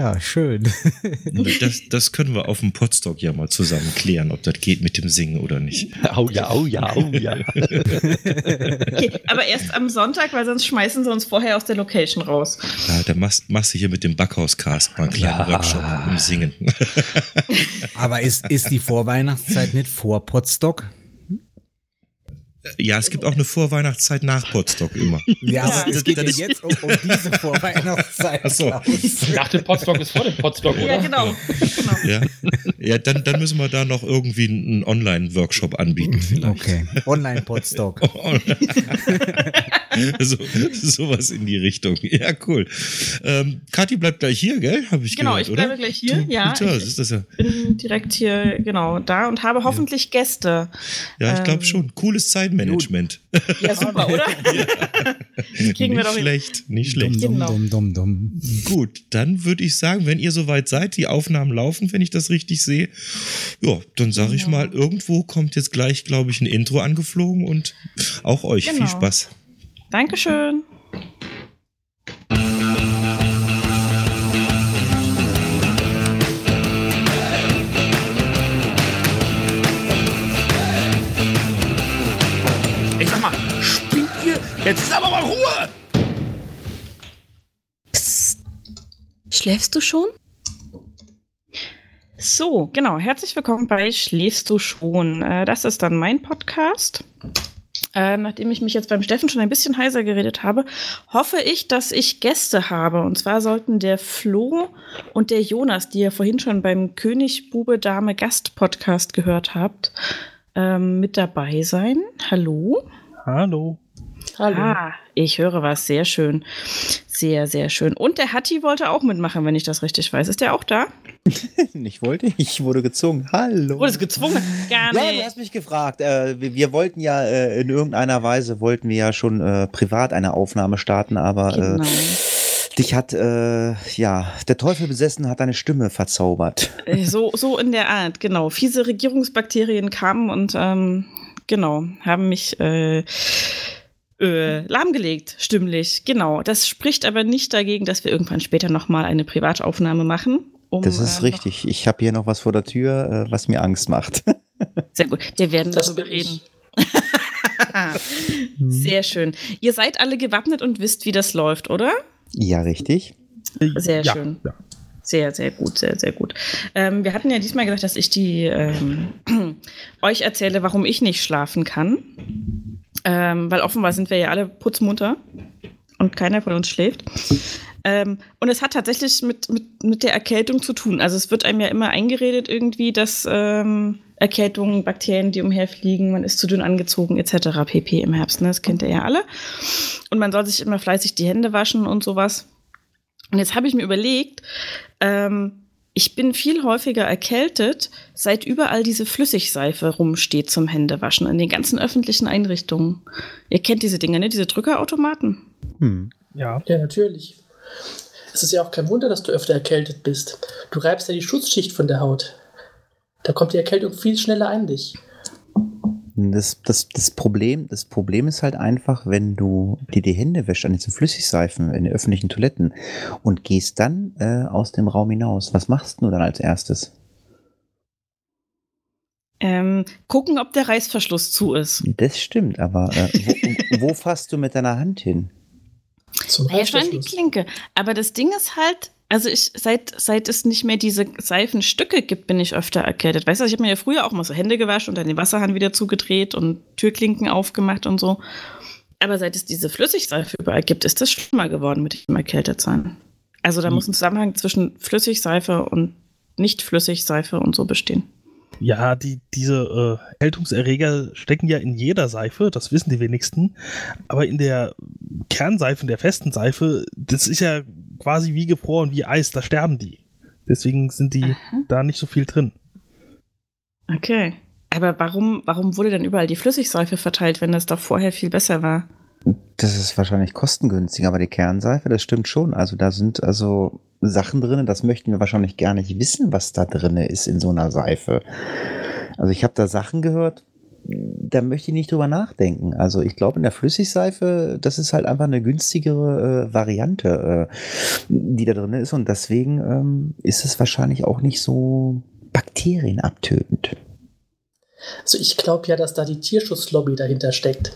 Ja, schön. Das, das können wir auf dem Podstock ja mal zusammen klären, ob das geht mit dem Singen oder nicht. Oh ja, oh ja, oh ja. Okay, aber erst am Sonntag, weil sonst schmeißen sie uns vorher aus der Location raus. Ja, da machst, machst du hier mit dem Backhauscast mal einen kleinen Ja. Workshop im Singen. Aber ist, ist die Vorweihnachtszeit nicht vor Potstock? Ja, es gibt auch eine Vorweihnachtszeit nach Podstock immer. Ja, Ja. aber es geht ja jetzt um, um diese Vorweihnachtszeit. Ach so. Nach dem Potstock ist vor dem Potstock, oder? Ja, genau. genau. Ja, ja dann, dann müssen wir da noch irgendwie einen Online-Workshop anbieten. Vielleicht. Okay, Online-Potstock. so, sowas in die Richtung. Ja, cool. Ähm, Kathi bleibt gleich hier, gell? Habe ich Genau, gehört, ich oder? bleibe gleich hier. Ja, Tja, das ich ist das ja. bin direkt hier genau da und habe hoffentlich Gäste. Ja, ich glaube Ähm, schon. Cooles Zeitmanagement. Ja, super, oder? kriegen wir nicht doch hin. schlecht, nicht schlecht. dumm, Genau. dumm, dumm, dumm. Gut, dann würde ich sagen, wenn ihr soweit seid, die Aufnahmen laufen, wenn ich das richtig sehe. Ja, dann sage ich Genau. mal, irgendwo kommt jetzt gleich, glaube ich, ein Intro angeflogen und auch euch Genau. viel Spaß. Dankeschön. Ich sag mal, spinnt ihr? Jetzt ist aber mal Ruhe! Schläfst du schon? So, genau. Herzlich willkommen bei Schläfst du schon? Äh, das ist dann mein Podcast. Äh, nachdem ich mich jetzt beim Steffen schon ein bisschen heiser geredet habe, hoffe ich, dass ich Gäste habe. Und zwar sollten der Flo und der Jonas, die ihr vorhin schon beim König, Bube, Dame, Gast Podcast gehört habt, ähm, mit dabei sein. Hallo. Hallo. Ah, ich höre was. Sehr schön. Sehr, sehr schön. Und der Hatti wollte auch mitmachen, wenn ich das richtig weiß. Ist der auch da? Ich wollte, ich wurde gezwungen. Hallo. Wurde es gezwungen? Gar Ja, du nicht. hast mich gefragt. Äh, wir, wir wollten ja äh, in irgendeiner Weise wollten wir ja schon äh, privat eine Aufnahme starten, aber Genau. äh, dich hat äh, ja der Teufel besessen, hat deine Stimme verzaubert. Äh, So, so in der Art, genau. Fiese Regierungsbakterien kamen und ähm, genau, haben mich äh, äh, lahmgelegt, stimmlich. Genau. Das spricht aber nicht dagegen, dass wir irgendwann später nochmal eine Privataufnahme machen. Um, Das ist äh, richtig. Ich habe hier noch was vor der Tür, äh, was mir Angst macht. Sehr gut. Wir werden Das darüber reden. sehr schön. Ihr seid alle gewappnet und wisst, wie das läuft, oder? ja, richtig. Sehr ja, schön. Ja. Sehr, sehr gut, sehr, sehr gut. Ähm, wir hatten ja diesmal gedacht, dass ich die ähm, euch erzähle, warum ich nicht schlafen kann. Ähm, weil offenbar sind wir ja alle putzmunter und keiner von uns schläft. Ähm, und es hat tatsächlich mit, mit, mit der Erkältung zu tun. Also es wird einem ja immer eingeredet irgendwie, dass ähm, Erkältungen, Bakterien, die umherfliegen, man ist zu dünn angezogen etc. pp. im Herbst. Ne? Das kennt ihr ja alle. Und man soll sich immer fleißig die Hände waschen und sowas. Und jetzt habe ich mir überlegt, ähm, ich bin viel häufiger erkältet, seit überall diese Flüssigseife rumsteht zum Händewaschen in den ganzen öffentlichen Einrichtungen. Ihr kennt diese Dinge, ne? Diese Drückerautomaten. Hm. Ja. Ja, natürlich. Es ist ja auch kein Wunder, dass du öfter erkältet bist. Du reibst ja die Schutzschicht von der Haut. Da kommt die Erkältung viel schneller an dich. Das, das, das, Problem, das Problem ist halt einfach, wenn du dir die Hände wäschst an diesen Flüssigseifen in den öffentlichen Toiletten und gehst dann äh, aus dem Raum hinaus. Was machst du dann als erstes? Ähm, gucken, ob der Reißverschluss zu ist. Das stimmt, aber äh, wo, wo fasst du mit deiner Hand hin? Zum Ja, schon die. Klinke. Aber das Ding ist halt, also ich, seit, seit es nicht mehr diese Seifenstücke gibt, bin ich öfter erkältet. Weißt du, ich habe mir ja früher auch mal so Hände gewaschen und dann den Wasserhahn wieder zugedreht und Türklinken aufgemacht und so. Aber seit es diese Flüssigseife überall gibt, ist das schlimmer geworden mit dem Erkältetsein. Also da muss ein Zusammenhang zwischen Flüssigseife und nicht Flüssigseife und so bestehen. Ja, die, diese äh, Erkältungserreger stecken ja in jeder Seife, das wissen die wenigsten. Aber in der Kernseife, in der festen Seife, das ist ja quasi wie gefroren, wie Eis, da sterben die. Deswegen sind die da nicht so viel drin. Okay. Aber warum, warum wurde denn überall die Flüssigseife verteilt, wenn das doch vorher viel besser war? Das ist wahrscheinlich kostengünstiger, aber die Kernseife, das stimmt schon. Also da sind also Sachen drin, das möchten wir wahrscheinlich gar nicht wissen, was da drin ist in so einer Seife. Also ich habe da Sachen gehört, da möchte ich nicht drüber nachdenken. Also ich glaube, in der Flüssigseife, das ist halt einfach eine günstigere äh, Variante, äh, die da drin ist. Und deswegen ähm, ist es wahrscheinlich auch nicht so bakterienabtötend. Also ich glaube ja, dass da die Tierschutzlobby dahinter steckt.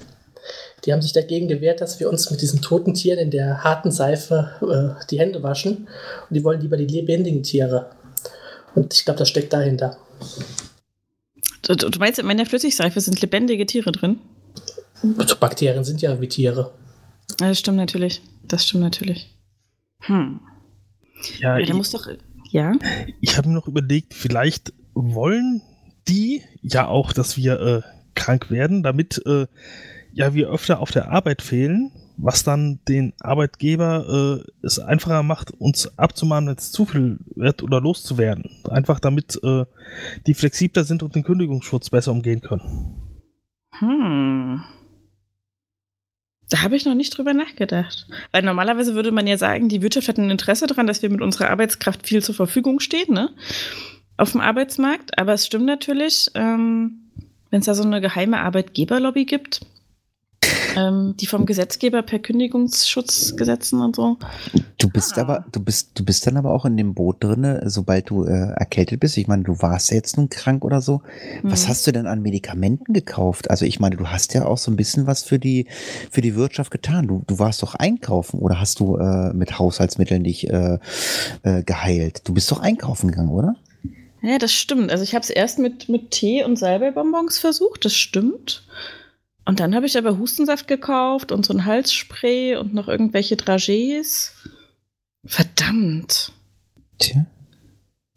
Die haben sich dagegen gewehrt, dass wir uns mit diesen toten Tieren in der harten Seife äh, die Hände waschen. Und die wollen lieber die lebendigen Tiere. Und ich glaube, das steckt dahinter. Du, du meinst, in meiner Flüssigseife sind lebendige Tiere drin? Also Bakterien sind ja wie Tiere. Das stimmt natürlich. Das stimmt natürlich. Hm. Ja, Ja, ich, muss doch. Ja? ich habe mir noch überlegt, vielleicht wollen die ja auch, dass wir äh, krank werden, damit äh, ja wir öfter auf der Arbeit fehlen, was dann den Arbeitgeber äh, es einfacher macht, uns abzumahnen, wenn es zu viel wird oder loszuwerden. Einfach damit äh, die flexibler sind und den Kündigungsschutz besser umgehen können. Hm. Da habe ich noch nicht drüber nachgedacht. Weil normalerweise würde man ja sagen, die Wirtschaft hat ein Interesse daran, dass wir mit unserer Arbeitskraft viel zur Verfügung stehen, ne? Auf dem Arbeitsmarkt. Aber es stimmt natürlich, ähm, wenn es da so eine geheime Arbeitgeberlobby gibt, ähm, die vom Gesetzgeber per Kündigungsschutzgesetzen und so. Du bist Ah. aber, du bist, du bist dann aber auch in dem Boot drinne, sobald du äh, erkältet bist. Ich meine, du warst ja jetzt nun krank oder so. Was Hm. hast du denn an Medikamenten gekauft? Also ich meine, du hast ja auch so ein bisschen was für die, für die Wirtschaft getan. Du, du warst doch einkaufen oder hast du äh, mit Haushaltsmitteln dich äh, äh, geheilt? Du bist doch einkaufen gegangen, oder? Ja, das stimmt. Also ich habe es erst mit, mit Tee und Salbeibonbons versucht, das stimmt. Und dann habe ich aber Hustensaft gekauft und so ein Halsspray und noch irgendwelche Dragees. Verdammt. Tja,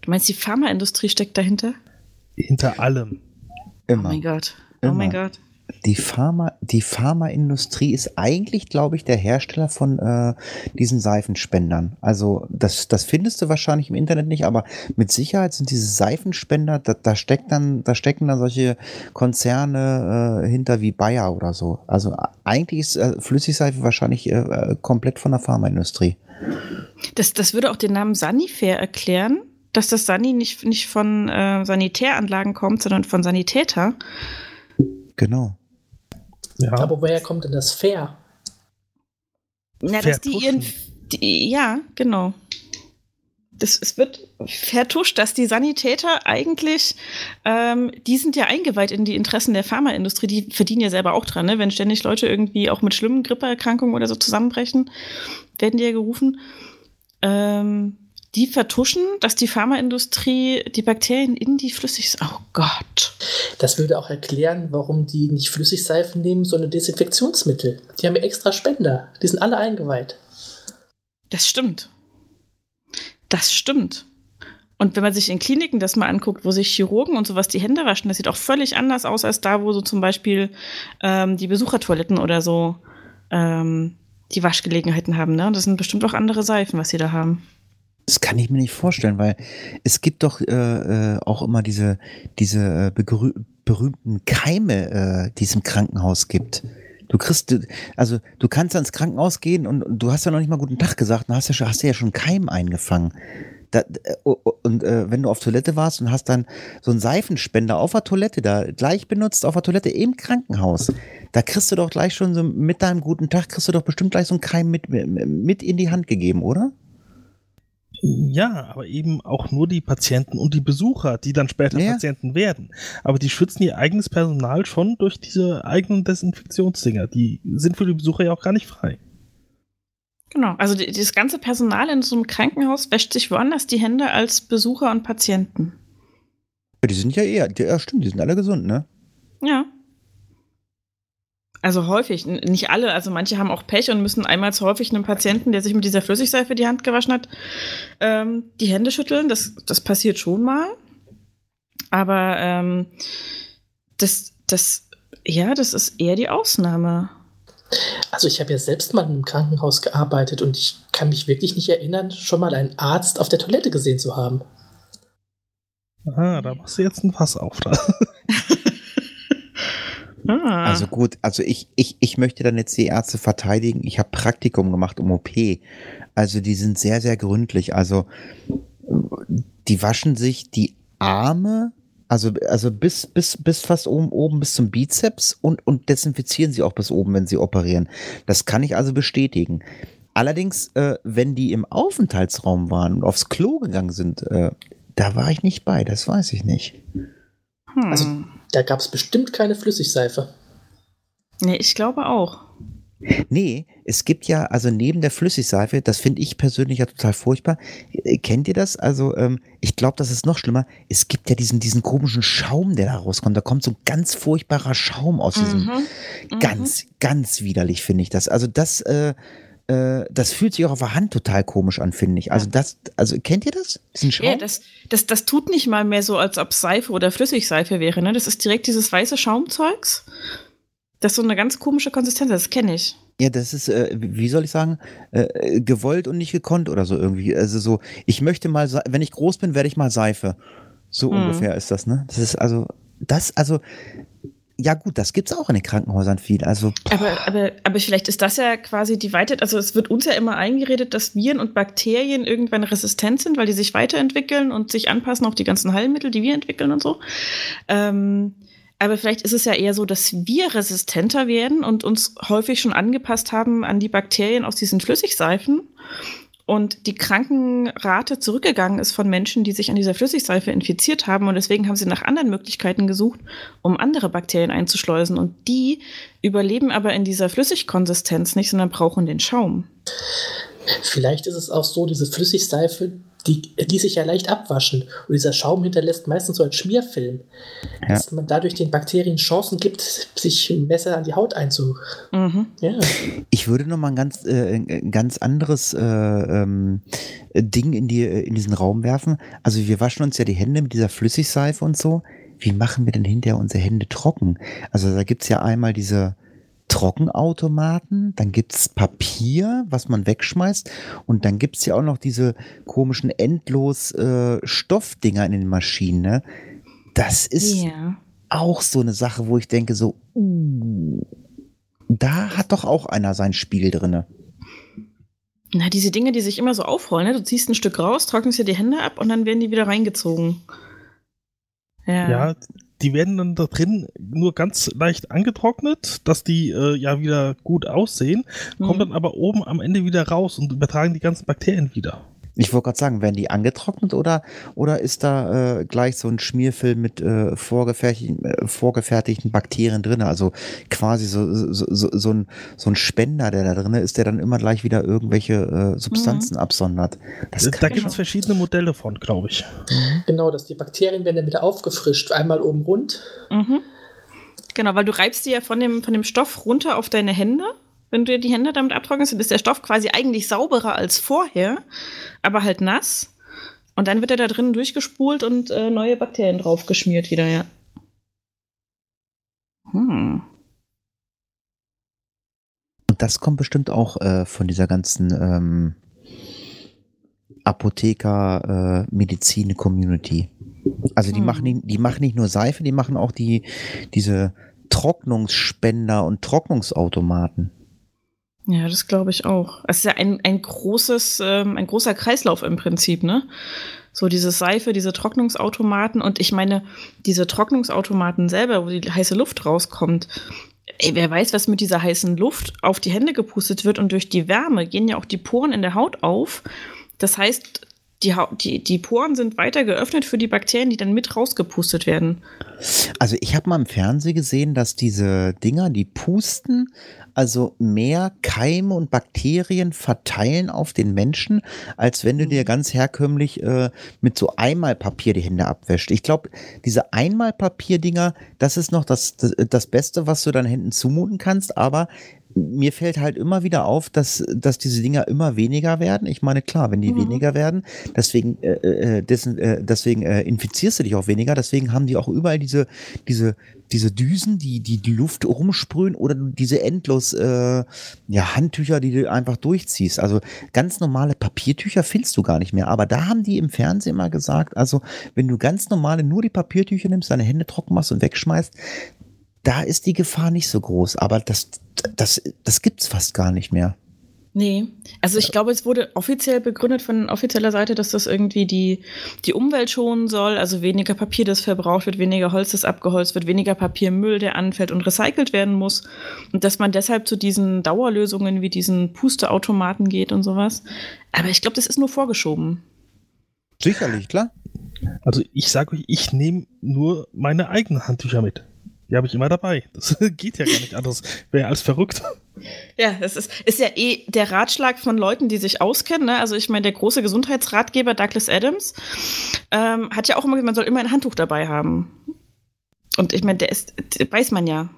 Du meinst, die Pharmaindustrie steckt dahinter? Hinter allem. Oh immer. mein Gott. Oh mein Immer. Gott. Die Pharma, die Pharmaindustrie ist eigentlich, glaube ich, der Hersteller von äh, diesen Seifenspendern. Also das, das findest du wahrscheinlich im Internet nicht, aber mit Sicherheit sind diese Seifenspender, da, da steckt dann, da stecken dann solche Konzerne äh, hinter wie Bayer oder so. Also eigentlich ist äh, Flüssigseife wahrscheinlich äh, äh, komplett von der Pharmaindustrie. Das, das würde auch den Namen Sanifair erklären, dass das Sani nicht, nicht von äh, Sanitäranlagen kommt, sondern von Sanitäter. Genau. Ja. Aber woher kommt denn das Fair? Na, dass die ihren. Die, ja, genau. Das, es wird vertuscht, dass die Sanitäter eigentlich, ähm, die sind ja eingeweiht in die Interessen der Pharmaindustrie, die verdienen ja selber auch dran, ne? Wenn ständig Leute irgendwie auch mit schlimmen Grippeerkrankungen oder so zusammenbrechen, werden die ja gerufen. Ähm, die vertuschen, dass die Pharmaindustrie die Bakterien in die Flüssig... Oh Gott. Das würde auch erklären, warum die nicht Flüssigseifen nehmen, sondern Desinfektionsmittel. Die haben ja extra Spender. Die sind alle eingeweiht. Das stimmt. Das stimmt. Und wenn man sich in Kliniken das mal anguckt, wo sich Chirurgen und sowas die Hände waschen, das sieht auch völlig anders aus als da, wo so zum Beispiel ähm, die Besuchertoiletten oder so ähm, die Waschgelegenheiten haben. Ne? Das sind bestimmt auch andere Seifen, was sie da haben. Das kann ich mir nicht vorstellen, weil es gibt doch äh, äh, auch immer diese, diese äh, berühmten Keime, äh, die es im Krankenhaus gibt. Du kriegst, also du kannst ans Krankenhaus gehen und, und du hast ja noch nicht mal guten Tag gesagt, dann hast ja schon, hast ja schon Keim eingefangen. Da, äh, oh, oh, und äh, wenn du auf Toilette warst und hast dann so einen Seifenspender auf der Toilette da gleich benutzt, auf der Toilette im Krankenhaus, da kriegst du doch gleich schon so mit deinem guten Tag, kriegst du doch bestimmt gleich so einen Keim mit, mit in die Hand gegeben, oder? Ja, aber eben auch nur die Patienten und die Besucher, die dann später Ja. Patienten werden. Aber die schützen ihr eigenes Personal schon durch diese eigenen Desinfektionsdinger. Die sind für die Besucher ja auch gar nicht frei. Genau. Also die, das ganze Personal in so einem Krankenhaus wäscht sich woanders die Hände als Besucher und Patienten. Ja, die sind ja eher, die, ja stimmt, die sind alle gesund, ne? Ja. Also häufig, nicht alle. Also manche haben auch Pech und müssen einmal zu häufig einem Patienten, der sich mit dieser Flüssigseife die Hand gewaschen hat, ähm, die Hände schütteln. Das, das passiert schon mal. Aber ähm, das, das, ja, das ist eher die Ausnahme. Also ich habe ja selbst mal in einem Krankenhaus gearbeitet und ich kann mich wirklich nicht erinnern, schon mal einen Arzt auf der Toilette gesehen zu haben. Ah, da machst du jetzt ein Fass auf. Da. Ah. Also gut, also ich, ich, ich möchte dann jetzt die Ärzte verteidigen. Ich habe Praktikum gemacht um OP. Also die sind sehr, sehr gründlich. Also die waschen sich die Arme, also, also bis, bis, bis fast oben, oben bis zum Bizeps und, und desinfizieren sie auch bis oben, wenn sie operieren. Das kann ich also bestätigen. Allerdings, äh, wenn die im Aufenthaltsraum waren und aufs Klo gegangen sind, äh, da war ich nicht bei, das weiß ich nicht. Hm. Also, da gab es bestimmt keine Flüssigseife. nee, ich glaube auch. Nee, es gibt ja, also neben der Flüssigseife, das finde ich persönlich ja total furchtbar. Äh, Kennt ihr das? Also, ähm, ich glaube, das ist noch schlimmer. Es gibt ja diesen, diesen komischen Schaum, der da rauskommt. Da kommt so ein ganz furchtbarer Schaum aus diesem. Mhm. Ganz, ganz widerlich finde ich das. Also, das, äh, äh, das fühlt sich auch auf der Hand total komisch an, finde ich. Also, das, also, kennt ihr das? Diesen Schaum? Ja, das, das, das tut nicht mal mehr so, als ob Seife oder Flüssigseife wäre. Ne? Das ist direkt dieses weiße Schaumzeugs. Das ist so eine ganz komische Konsistenz, das kenne ich. Ja, das ist, äh, wie soll ich sagen, äh, gewollt und nicht gekonnt oder so irgendwie. Also so, ich möchte mal, wenn ich groß bin, werde ich mal Seife. So Mhm. ungefähr ist das, ne? Das ist also, das, also, ja gut, das gibt's auch in den Krankenhäusern viel. Also, Aber, aber, aber vielleicht ist das ja quasi die Weite, also es wird uns ja immer eingeredet, dass Viren und Bakterien irgendwann resistent sind, weil die sich weiterentwickeln und sich anpassen auf die ganzen Heilmittel, die wir entwickeln und so. Ähm, aber vielleicht ist es ja eher so, dass wir resistenter werden und uns häufig schon angepasst haben an die Bakterien aus diesen Flüssigseifen. Und die Krankenrate zurückgegangen ist von Menschen, die sich an dieser Flüssigseife infiziert haben. Und deswegen haben sie nach anderen Möglichkeiten gesucht, um andere Bakterien einzuschleusen. Und die überleben aber in dieser Flüssigkonsistenz nicht, sondern brauchen den Schaum. Vielleicht ist es auch so, diese Flüssigseife, die ließ sich ja leicht abwaschen. Und dieser Schaum hinterlässt meistens so einen Schmierfilm. Ja. Dass man dadurch den Bakterien Chancen gibt, sich ein Messer an die Haut einzu. Mhm. Ja. ich würde noch mal ein ganz, äh, ein ganz anderes äh, ähm, Ding in, die, in diesen Raum werfen. Also wir waschen uns ja die Hände mit dieser Flüssigseife und so. Wie machen wir denn hinterher unsere Hände trocken? Also da gibt's ja einmal diese Trockenautomaten, dann gibt's Papier, was man wegschmeißt und dann gibt's ja auch noch diese komischen endlos äh, Stoffdinger in den Maschinen. Ne? Das ist Ja. auch so eine Sache, wo ich denke so, uh, da hat doch auch einer sein Spiel drinne. Na, diese Dinge, die sich immer so aufrollen, ne? du ziehst ein Stück raus, trocknest dir die Hände ab und dann werden die wieder reingezogen. Ja. Ja, die werden dann da drin nur ganz leicht angetrocknet, dass die äh, ja wieder gut aussehen, kommen Mhm. dann aber oben am Ende wieder raus und übertragen die ganzen Bakterien wieder. Ich wollte gerade sagen, werden die angetrocknet oder, oder ist da äh, gleich so ein Schmierfilm mit äh, vorgefertigten, äh, vorgefertigten Bakterien drin? Also quasi so, so, so, so, ein, so ein Spender, der da drin ist, der dann immer gleich wieder irgendwelche äh, Substanzen absondert. Das da gibt es verschiedene Modelle von, glaube ich. Genau, dass die Bakterien werden dann wieder aufgefrischt. Einmal oben rund. Mhm. Genau, weil du reibst die ja von dem, von dem Stoff runter auf deine Hände. Wenn du dir die Hände damit abtrocknest, dann ist der Stoff quasi eigentlich sauberer als vorher, aber halt nass. Und dann wird er da drinnen durchgespult und äh, neue Bakterien draufgeschmiert wieder, ja. Hm. Und das kommt bestimmt auch äh, von dieser ganzen ähm, Apotheker, äh. Also die Hm. machen nicht, die machen nicht nur Seife, die machen auch die diese Trocknungsspender und Trocknungsautomaten. Ja, das glaube ich auch. Es ist ja ein, ein großes, ähm, ein großer Kreislauf im Prinzip, ne? So diese Seife, diese Trocknungsautomaten und ich meine, diese Trocknungsautomaten selber, wo die heiße Luft rauskommt. Ey, wer weiß, was mit dieser heißen Luft auf die Hände gepustet wird und durch die Wärme gehen ja auch die Poren in der Haut auf. Das heißt, die, die, die Poren sind weiter geöffnet für die Bakterien, die dann mit rausgepustet werden. Also ich habe mal im Fernsehen gesehen, dass diese Dinger, die pusten, also mehr Keime und Bakterien verteilen auf den Menschen, als wenn du dir ganz herkömmlich äh, mit so Einmalpapier die Hände abwäscht. Ich glaube, diese Einmalpapier-Dinger, das ist noch das, das, das Beste, was du deinen Händen zumuten kannst, aber mir fällt halt immer wieder auf, dass, dass diese Dinger immer weniger werden. Ich meine, klar, wenn die Mhm. weniger werden, deswegen, äh, äh, dessen, äh, deswegen äh, infizierst du dich auch weniger, deswegen haben die auch überall diese, diese, diese Düsen, die, die die Luft rumsprühen oder diese endlos äh, ja, Handtücher, die du einfach durchziehst. Also ganz normale Papiertücher findest du gar nicht mehr. Aber da haben die im Fernsehen immer gesagt, also wenn du ganz normale nur die Papiertücher nimmst, deine Hände trocken machst und wegschmeißt, da ist die Gefahr nicht so groß. Aber das, das, das gibt's fast gar nicht mehr. Nee, also ich glaube, es wurde offiziell begründet von offizieller Seite, dass das irgendwie die, die Umwelt schonen soll, also weniger Papier, das verbraucht wird, weniger Holz, das abgeholzt wird, weniger Papiermüll, der anfällt und recycelt werden muss. Und dass man deshalb zu diesen Dauerlösungen wie diesen Pusteautomaten geht und sowas. Aber ich glaube, das ist nur vorgeschoben. Sicherlich, klar. Also ich sage euch, ich nehme nur meine eigenen Handtücher mit. Die habe ich immer dabei. Das geht ja gar nicht anders. Wäre ja alles verrückt. Ja, das ist, ist ja eh der Ratschlag von Leuten, die sich auskennen. Ne? Also ich meine, der große Gesundheitsratgeber Douglas Adams ähm, hat ja auch immer gesagt, man soll immer ein Handtuch dabei haben. Und ich meine, der ist, der weiß man ja.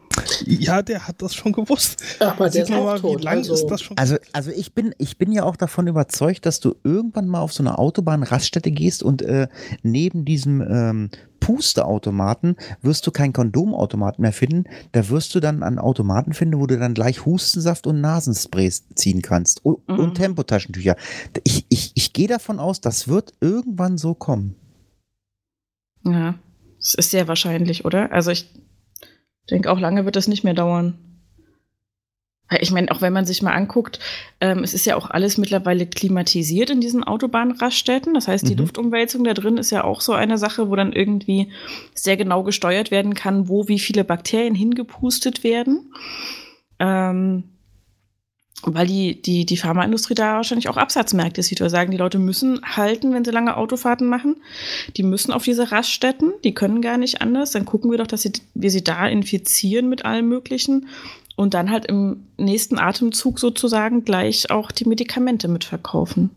Ja, der hat das schon gewusst. Aber Sieht ist mal, wie lang also- ist das schon? Also, also ich bin, ich bin ja auch davon überzeugt, dass du irgendwann mal auf so eine Autobahnraststätte gehst und äh, neben diesem ähm, Pusteautomaten wirst du keinen Kondomautomaten mehr finden. Da wirst du dann einen Automaten finden, wo du dann gleich Hustensaft und Nasensprays ziehen kannst. Und, Mhm. und Tempotaschentücher. Ich, ich, ich gehe davon aus, das wird irgendwann so kommen. Ja, es ist sehr wahrscheinlich, oder? Also ich denke, auch lange wird das nicht mehr dauern. Ich meine, auch wenn man sich mal anguckt, ähm, es ist ja auch alles mittlerweile klimatisiert in diesen Autobahnraststätten. Das heißt, die Mhm. Luftumwälzung da drin ist ja auch so eine Sache, wo dann irgendwie sehr genau gesteuert werden kann, wo wie viele Bakterien hingepustet werden. Ähm, weil die, die, die Pharmaindustrie da wahrscheinlich auch Absatzmärkte sieht, weil sagen, die Leute müssen halten, wenn sie lange Autofahrten machen. Die müssen auf diese Raststätten, die können gar nicht anders. Dann gucken wir doch, dass sie, wir sie da infizieren mit allem Möglichen und dann halt im nächsten Atemzug sozusagen gleich auch die Medikamente mitverkaufen.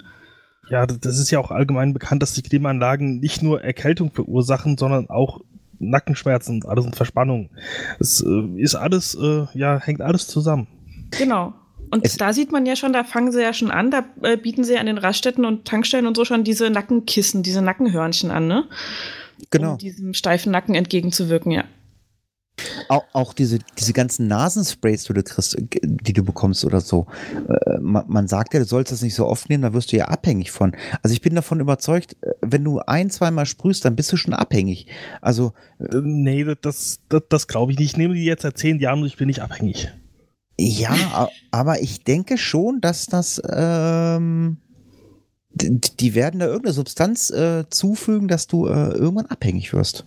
Ja, das- ist ja auch allgemein bekannt, dass die Klimaanlagen nicht nur Erkältung verursachen, sondern auch Nackenschmerzen und alles und Verspannung. Es äh, ist alles, äh, ja, hängt alles zusammen. Genau. Und Es- da sieht man ja schon, da fangen sie ja schon an, da äh, bieten sie an den Raststätten und Tankstellen und so schon diese Nackenkissen, diese Nackenhörnchen an, ne? Genau. Um diesem steifen Nacken entgegenzuwirken, ja. Auch, auch diese, diese ganzen Nasensprays, die du kriegst, äh, die du bekommst oder so. Äh, man, man sagt ja, du sollst das nicht so oft nehmen, da wirst du ja abhängig von. Also ich bin davon überzeugt, äh, wenn du ein, zweimal sprühst, dann bist du schon abhängig. Also Äh, nee, das, das, das glaube ich nicht. Ich nehme die jetzt seit zehn Jahren und ich bin nicht abhängig. ja, aber ich denke schon, dass das ähm, die werden da irgendeine Substanz äh, zufügen, dass du äh, irgendwann abhängig wirst.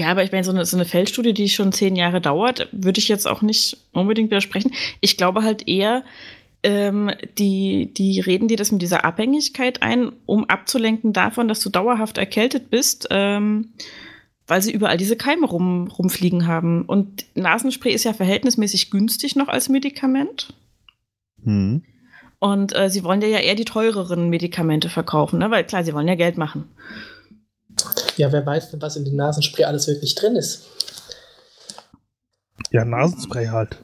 Ja, aber ich meine, so eine, so eine Feldstudie, die schon zehn Jahre dauert, würde ich jetzt auch nicht unbedingt widersprechen. Ich glaube halt eher, ähm, die, die reden dir das mit dieser Abhängigkeit ein, um abzulenken davon, dass du dauerhaft erkältet bist, ähm, weil sie überall diese Keime rum, rumfliegen haben. Und Nasenspray ist ja verhältnismäßig günstig noch als Medikament. Hm. Und äh, sie wollen dir ja eher die teureren Medikamente verkaufen, ne? weil klar, sie wollen ja Geld machen. Ja, wer weiß denn, was in dem Nasenspray alles wirklich drin ist. Ja, Nasenspray halt.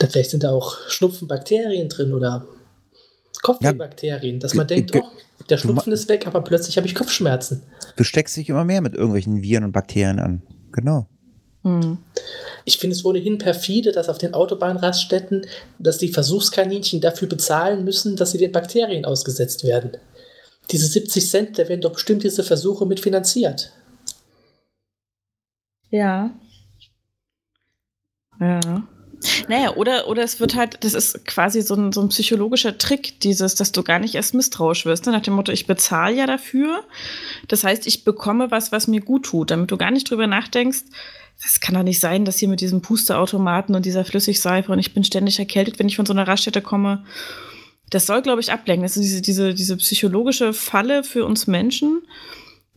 Da vielleicht sind da auch Schnupfenbakterien drin oder Kopfwehbakterien, dass man denkt, oh, der Schnupfen ist weg, aber plötzlich habe ich Kopfschmerzen. Du steckst dich immer mehr mit irgendwelchen Viren und Bakterien an. Genau. Hm. Ich finde es ohnehin perfide, dass auf den Autobahnraststätten, dass die Versuchskaninchen dafür bezahlen müssen, dass sie den Bakterien ausgesetzt werden. Diese 70 Cent, da werden doch bestimmt diese Versuche mitfinanziert. Ja. Ja. Naja, oder, oder es wird halt, das ist quasi so ein, so ein psychologischer Trick, dieses, dass du gar nicht erst misstrauisch wirst. Ne? Nach dem Motto, ich bezahle ja dafür. Das heißt, ich bekomme was, was mir gut tut, damit du gar nicht drüber nachdenkst, das kann doch nicht sein, dass hier mit diesem Pusterautomaten und dieser Flüssigseife und ich bin ständig erkältet, wenn ich von so einer Raststätte komme. Das soll, glaube ich, ablenken. Das ist diese, diese, diese psychologische Falle für uns Menschen,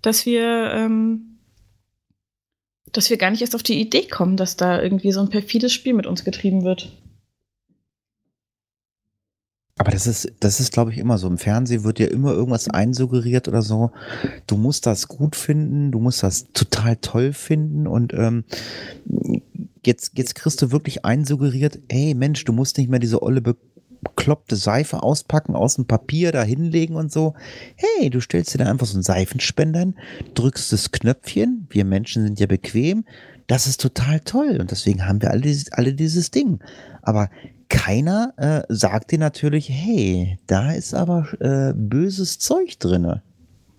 dass wir, ähm, dass wir gar nicht erst auf die Idee kommen, dass da irgendwie so ein perfides Spiel mit uns getrieben wird. Aber das ist, das ist, glaube ich, immer so. Im Fernsehen wird dir immer irgendwas einsuggeriert oder so. Du musst das gut finden, du musst das total toll finden und ähm, jetzt, jetzt kriegst du wirklich einsuggeriert, hey Mensch, du musst nicht mehr diese olle bekloppte Seife auspacken, aus dem Papier da hinlegen und so. Hey, du stellst dir da einfach so einen Seifenspender hin, drückst das Knöpfchen, wir Menschen sind ja bequem, das ist total toll und deswegen haben wir alle, dieses- alle dieses Ding. Aber keiner äh, sagt dir natürlich, hey, da ist aber äh, böses Zeug drinne.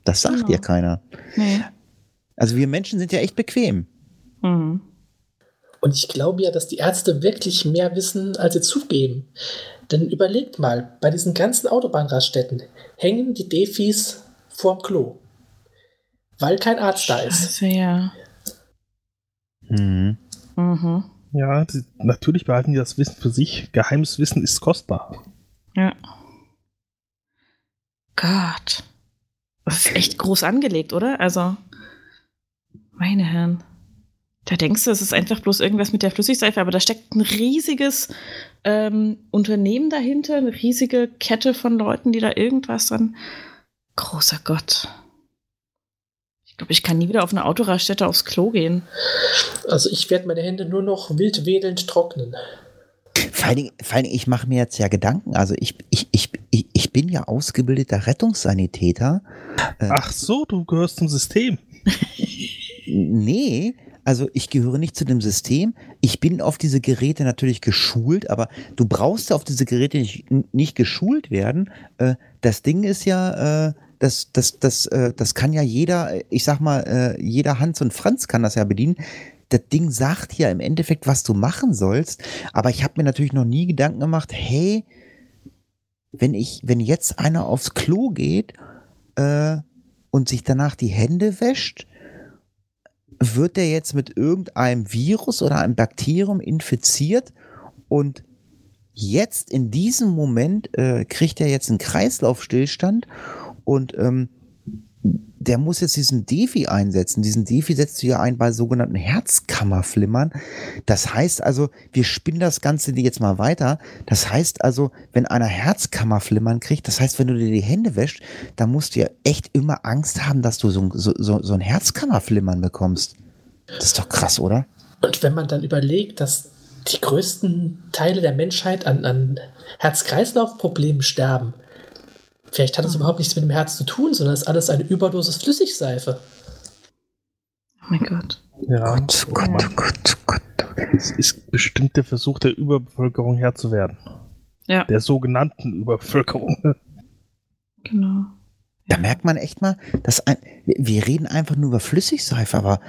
Das sagt Genau. dir keiner. Nee. Also wir Menschen sind ja echt bequem. Mhm. Und ich glaube ja, dass die Ärzte wirklich mehr wissen, als sie zugeben. Denn überlegt mal, bei diesen ganzen Autobahnraststätten hängen die Defis vorm Klo. Weil kein Arzt da ist. Scheiße, ja. Mhm. Mhm. Ja, die, natürlich behalten die das Wissen für sich. Geheimes Wissen ist kostbar. Ja. Gott. Das ist echt groß angelegt, oder? Also, meine Herren. Da denkst du, es ist einfach bloß irgendwas mit der Flüssigseife, aber da steckt ein riesiges ähm, Unternehmen dahinter, eine riesige Kette von Leuten, die da irgendwas dran. Großer Gott. Ich glaube, ich kann nie wieder auf eine Autoraststätte aufs Klo gehen. Also ich werde meine Hände nur noch wild wedelnd trocknen. Vor allen Dingen, vor allen Dingen ich mache mir jetzt ja Gedanken. Also ich, ich, ich, ich, ich bin ja ausgebildeter Rettungssanitäter. Ach so, du gehörst zum System. Nee, also ich gehöre nicht zu dem System. Ich bin auf diese Geräte natürlich geschult, aber du brauchst auf diese Geräte nicht, nicht geschult werden. Äh, das Ding ist ja, äh, das, das, das, äh, das kann ja jeder, ich sag mal, jeder Hans und Franz kann das ja bedienen. Das Ding sagt ja im Endeffekt, was du machen sollst. Aber ich habe mir natürlich noch nie Gedanken gemacht, hey, wenn ich, wenn jetzt einer aufs Klo geht äh, und sich danach die Hände wäscht, wird der jetzt mit irgendeinem Virus oder einem Bakterium infiziert und jetzt in diesem Moment äh, kriegt er jetzt einen Kreislaufstillstand und ähm, der muss jetzt diesen Defi einsetzen. Diesen Defi setzt du ja ein bei sogenannten Herzkammerflimmern. Das heißt also, wir spinnen das Ganze jetzt mal weiter. Das heißt also, wenn einer Herzkammerflimmern kriegt, das heißt, wenn du dir die Hände wäschst, dann musst du ja echt immer Angst haben, dass du so, so, so, so ein Herzkammerflimmern bekommst. Das ist doch krass, oder? Und wenn man dann überlegt, dass die größten Teile der Menschheit an, an Herz-Kreislauf-Problemen sterben, vielleicht hat das überhaupt nichts mit dem Herz zu tun, sondern ist alles eine Überdosis Flüssigseife. Oh mein Gott. Ja, Gott, Gott, aber Gott, Gott. es ist bestimmt der Versuch der Überbevölkerung Herr zu werden. Ja, Der sogenannten Überbevölkerung. genau. Da merkt man echt mal, dass ein, wir reden einfach nur über Flüssigseife, aber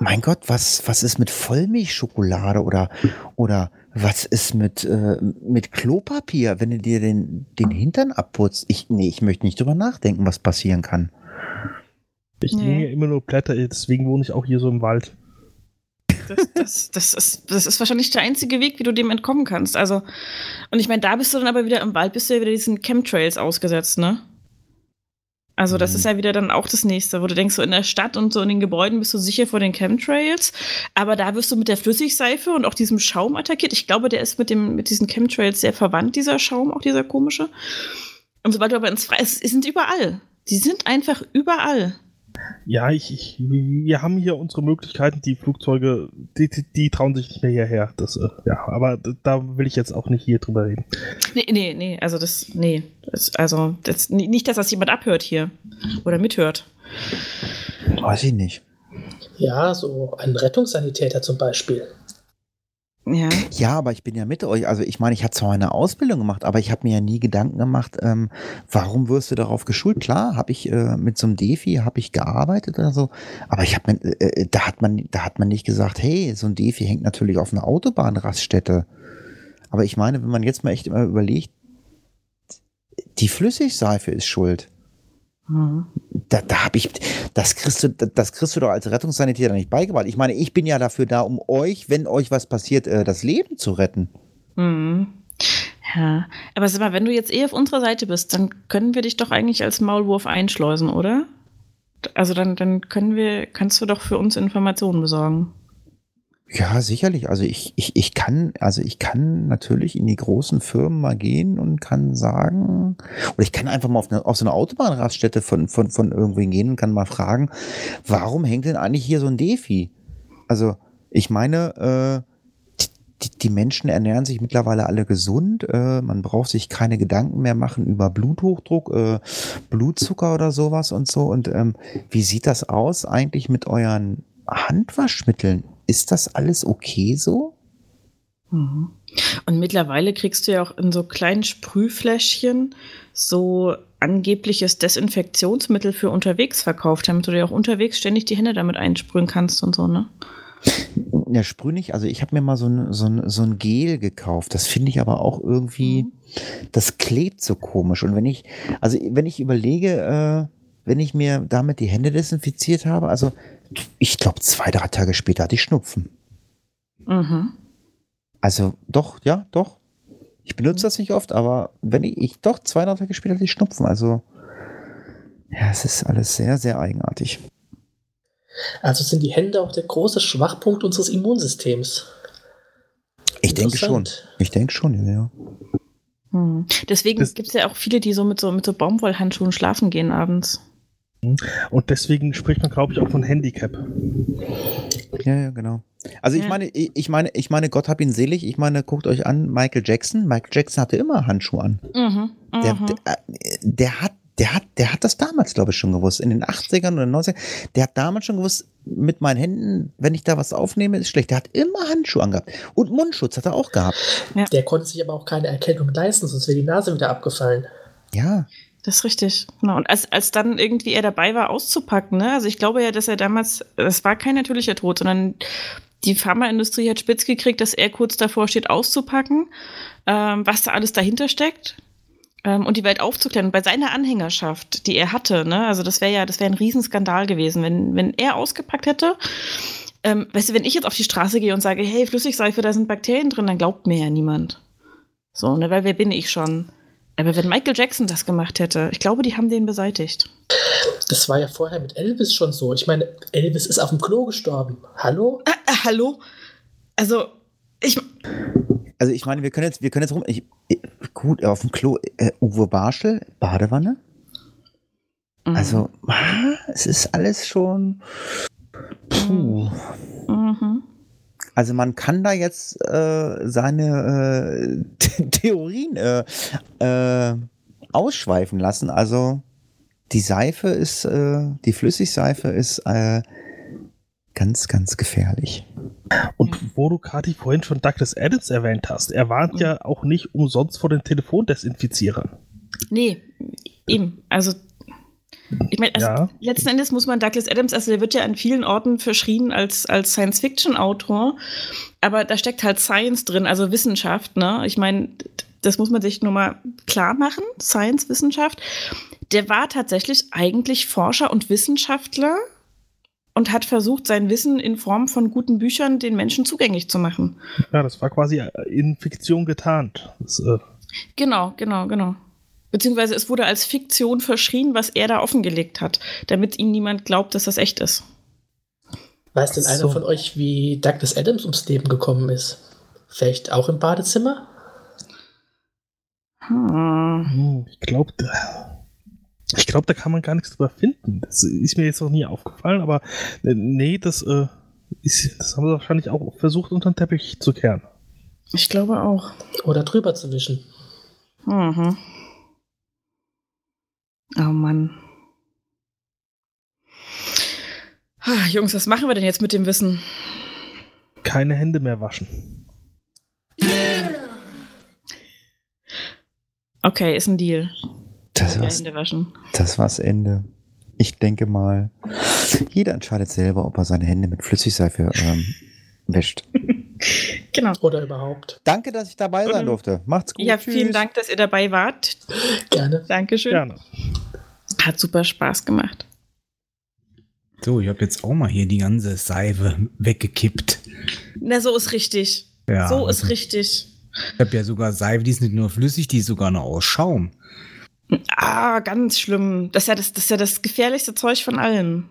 mein Gott, was, was ist mit Vollmilchschokolade oder, oder was ist mit, äh, mit Klopapier, wenn du dir den, den Hintern abputzt? Ich, nee, ich möchte nicht drüber nachdenken, was passieren kann. Ich Nee. nehme ja immer nur Blätter, deswegen wohne ich auch hier so im Wald. Das, das, das, ist, das ist wahrscheinlich der einzige Weg, wie du dem entkommen kannst. Also, und ich meine, da bist du dann aber wieder im Wald, bist du ja wieder diesen Chemtrails ausgesetzt, ne? Also, das Mhm. ist ja wieder dann auch das nächste, wo du denkst, so in der Stadt und so in den Gebäuden bist du sicher vor den Chemtrails. Aber da wirst du mit der Flüssigseife und auch diesem Schaum attackiert. Ich glaube, der ist mit, dem, mit diesen Chemtrails sehr verwandt, dieser Schaum, auch dieser komische. Und sobald du aber ins Freie, es sind überall. Die sind einfach überall. Ja, ich, ich, wir haben hier unsere Möglichkeiten, die Flugzeuge, die, die, die trauen sich nicht mehr hierher. Das, äh, ja, aber da will ich jetzt auch nicht hier drüber reden. Nee, nee, nee, also das, nee. Das, also, das, nicht, dass das jemand abhört hier. Oder mithört. Weiß ich nicht. Ja, so ein Rettungssanitäter zum Beispiel. Ja. Ja, aber ich bin ja mit euch. Also ich meine, ich habe zwar eine Ausbildung gemacht, aber ich habe mir ja nie Gedanken gemacht, ähm, warum wirst du darauf geschult? Klar, habe ich äh, mit so einem Defi habe ich gearbeitet oder so, aber ich habe mir, äh, da hat man, da hat man nicht gesagt, hey, so ein Defi hängt natürlich auf einer Autobahnraststätte. Aber ich meine, wenn man jetzt mal echt immer überlegt, die Flüssigseife ist schuld. Mhm. Da, da habe ich, das kriegst du, das kriegst du doch als Rettungssanitäter nicht beigebracht. Ich meine, ich bin ja dafür da, um euch, wenn euch was passiert, äh, das Leben zu retten. Mhm. Ja. Aber sag mal, wenn du jetzt eh auf unserer Seite bist, dann können wir dich doch eigentlich als Maulwurf einschleusen, oder? Also dann, dann können wir, kannst du doch für uns Informationen besorgen. Ja, sicherlich. Also ich, ich, ich kann, also ich kann natürlich in die großen Firmen mal gehen und kann sagen, oder ich kann einfach mal auf, eine, auf so eine Autobahnraststätte von, von, von irgendwen gehen und kann mal fragen, warum hängt denn eigentlich hier so ein Defi? Also ich meine, äh, die, die Menschen ernähren sich mittlerweile alle gesund. Äh, man braucht sich keine Gedanken mehr machen über Bluthochdruck, äh, Blutzucker oder sowas und so. Und ähm, wie sieht das aus eigentlich mit euren Handwaschmitteln? Ist das alles okay so? Mhm. Und mittlerweile kriegst du ja auch in so kleinen Sprühfläschchen so angebliches Desinfektionsmittel für unterwegs verkauft, damit du dir auch unterwegs ständig die Hände damit einsprühen kannst und so, ne? Ja, sprüh nicht. Also ich habe mir mal so ein, so, ein, so ein Gel gekauft. Das finde ich aber auch irgendwie, das klebt so komisch. Und wenn ich, also wenn ich überlege, äh, wenn ich mir damit die Hände desinfiziert habe, also ich glaube zwei, drei Tage später hatte ich Schnupfen. Mhm. Also doch, ja, doch. Ich benutze das nicht oft, aber wenn ich, ich doch zwei, drei Tage später hatte ich Schnupfen. Also ja, es ist alles sehr, sehr eigenartig. Also sind die Hände auch der große Schwachpunkt unseres Immunsystems. Ich denke schon. Ich denke schon, ja, ja. Hm. Deswegen gibt es ja auch viele, die so mit so, mit so Baumwollhandschuhen schlafen gehen abends. Und deswegen spricht man, glaube ich, auch von Handicap. Ja, ja, genau. Also ich Ja. meine, ich meine, ich meine, Gott hab ihn selig. Ich meine, guckt euch an, Michael Jackson. Michael Jackson hatte immer Handschuhe an. Mhm. Der, mhm. der, äh, der hat, der hat, der hat das damals, glaube ich, schon gewusst. In den 80ern oder 90ern. Der hat damals schon gewusst, mit meinen Händen, wenn ich da was aufnehme, ist schlecht. Der hat immer Handschuhe angehabt. Und Mundschutz hat er auch gehabt. Der konnte sich aber auch keine Erkältung leisten, sonst wäre die Nase wieder abgefallen. Ja. Das ist richtig. Genau. Und als, als dann irgendwie er dabei war, auszupacken, ne? Also ich glaube ja, dass er damals, das war kein natürlicher Tod, sondern die Pharmaindustrie hat spitz gekriegt, dass er kurz davor steht, auszupacken, ähm, was da alles dahinter steckt. Ähm, und die Welt aufzuklären. Bei seiner Anhängerschaft, die er hatte, ne, also das wäre ja, das wäre ein Riesenskandal gewesen, wenn, wenn er ausgepackt hätte. Ähm, weißt du, wenn ich jetzt auf die Straße gehe und sage, hey, Flüssigseife, da sind Bakterien drin, dann glaubt mir ja niemand. So, ne, weil wer bin ich schon? Aber wenn Michael Jackson das gemacht hätte, ich glaube, die haben den beseitigt. Das war ja vorher mit Elvis schon so. Ich meine, Elvis ist auf dem Klo gestorben. Hallo? Ah, ah, hallo? Also, ich. Also ich meine, wir können jetzt, wir können jetzt rum. Ich, ich, gut, auf dem Klo, äh, Uwe Barschel, Badewanne. Mhm. Also, es ist alles schon. Puh. Mhm. Also man kann da jetzt äh, seine äh, Theorien äh, äh, ausschweifen lassen. Also die Seife ist, äh, die Flüssigseife ist äh, ganz, ganz gefährlich. Und wo du gerade vorhin schon Douglas Adams erwähnt hast, er warnt ja auch nicht umsonst vor den Telefondesinfizierern. Nee, eben. Also, ich meine, also Ja. letzten Endes muss man Douglas Adams, also der wird ja an vielen Orten verschrien als, als Science-Fiction-Autor, aber da steckt halt Science drin, also Wissenschaft, ne? Ich meine, das muss man sich nur mal klar machen, Science, Wissenschaft. Der war tatsächlich eigentlich Forscher und Wissenschaftler und hat versucht, sein Wissen in Form von guten Büchern den Menschen zugänglich zu machen. Ja, das war quasi in Fiktion getarnt. Das, äh, Genau, genau, genau. Beziehungsweise es wurde als Fiktion verschrien, was er da offengelegt hat, damit ihm niemand glaubt, dass das echt ist. Weiß denn einer So. von euch, wie Douglas Adams ums Leben gekommen ist? Vielleicht auch im Badezimmer? Hm. hm, ich glaube, ich glaube, da kann man gar nichts drüber finden. Das ist mir jetzt noch nie aufgefallen, aber äh, nee, das, äh, ist, das haben sie wahrscheinlich auch versucht, unter den Teppich zu kehren. Ich glaube auch. Oder drüber zu wischen? Mhm. Oh Mann. Ah, Jungs, was machen wir denn jetzt mit dem Wissen? Keine Hände mehr waschen. Okay, ist ein Deal. Das war's, Hände waschen. das war's Ende. Ich denke mal, jeder entscheidet selber, ob er seine Hände mit Flüssigseife ähm, wäscht. Genau. Oder überhaupt? Danke, dass ich dabei sein durfte. Macht's gut. Ja, Tschüss. vielen Dank, dass ihr dabei wart. Gerne. Dankeschön. Gerne. Hat super Spaß gemacht. So, ich habe jetzt auch mal hier die ganze Seife weggekippt. Na, so ist richtig. Ja, so ist also richtig. Ich habe ja sogar Seife, die ist nicht nur flüssig, die ist sogar noch aus Schaum. Ah, ganz schlimm. Das ist ja das, das, ist ja das gefährlichste Zeug von allen.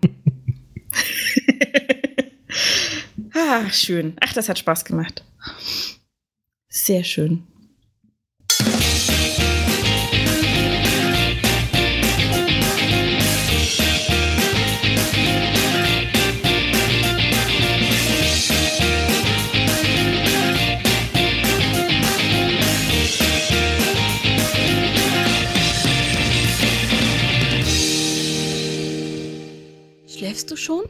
ah, schön. Ach, das hat Spaß gemacht. Sehr schön. Schläfst du schon?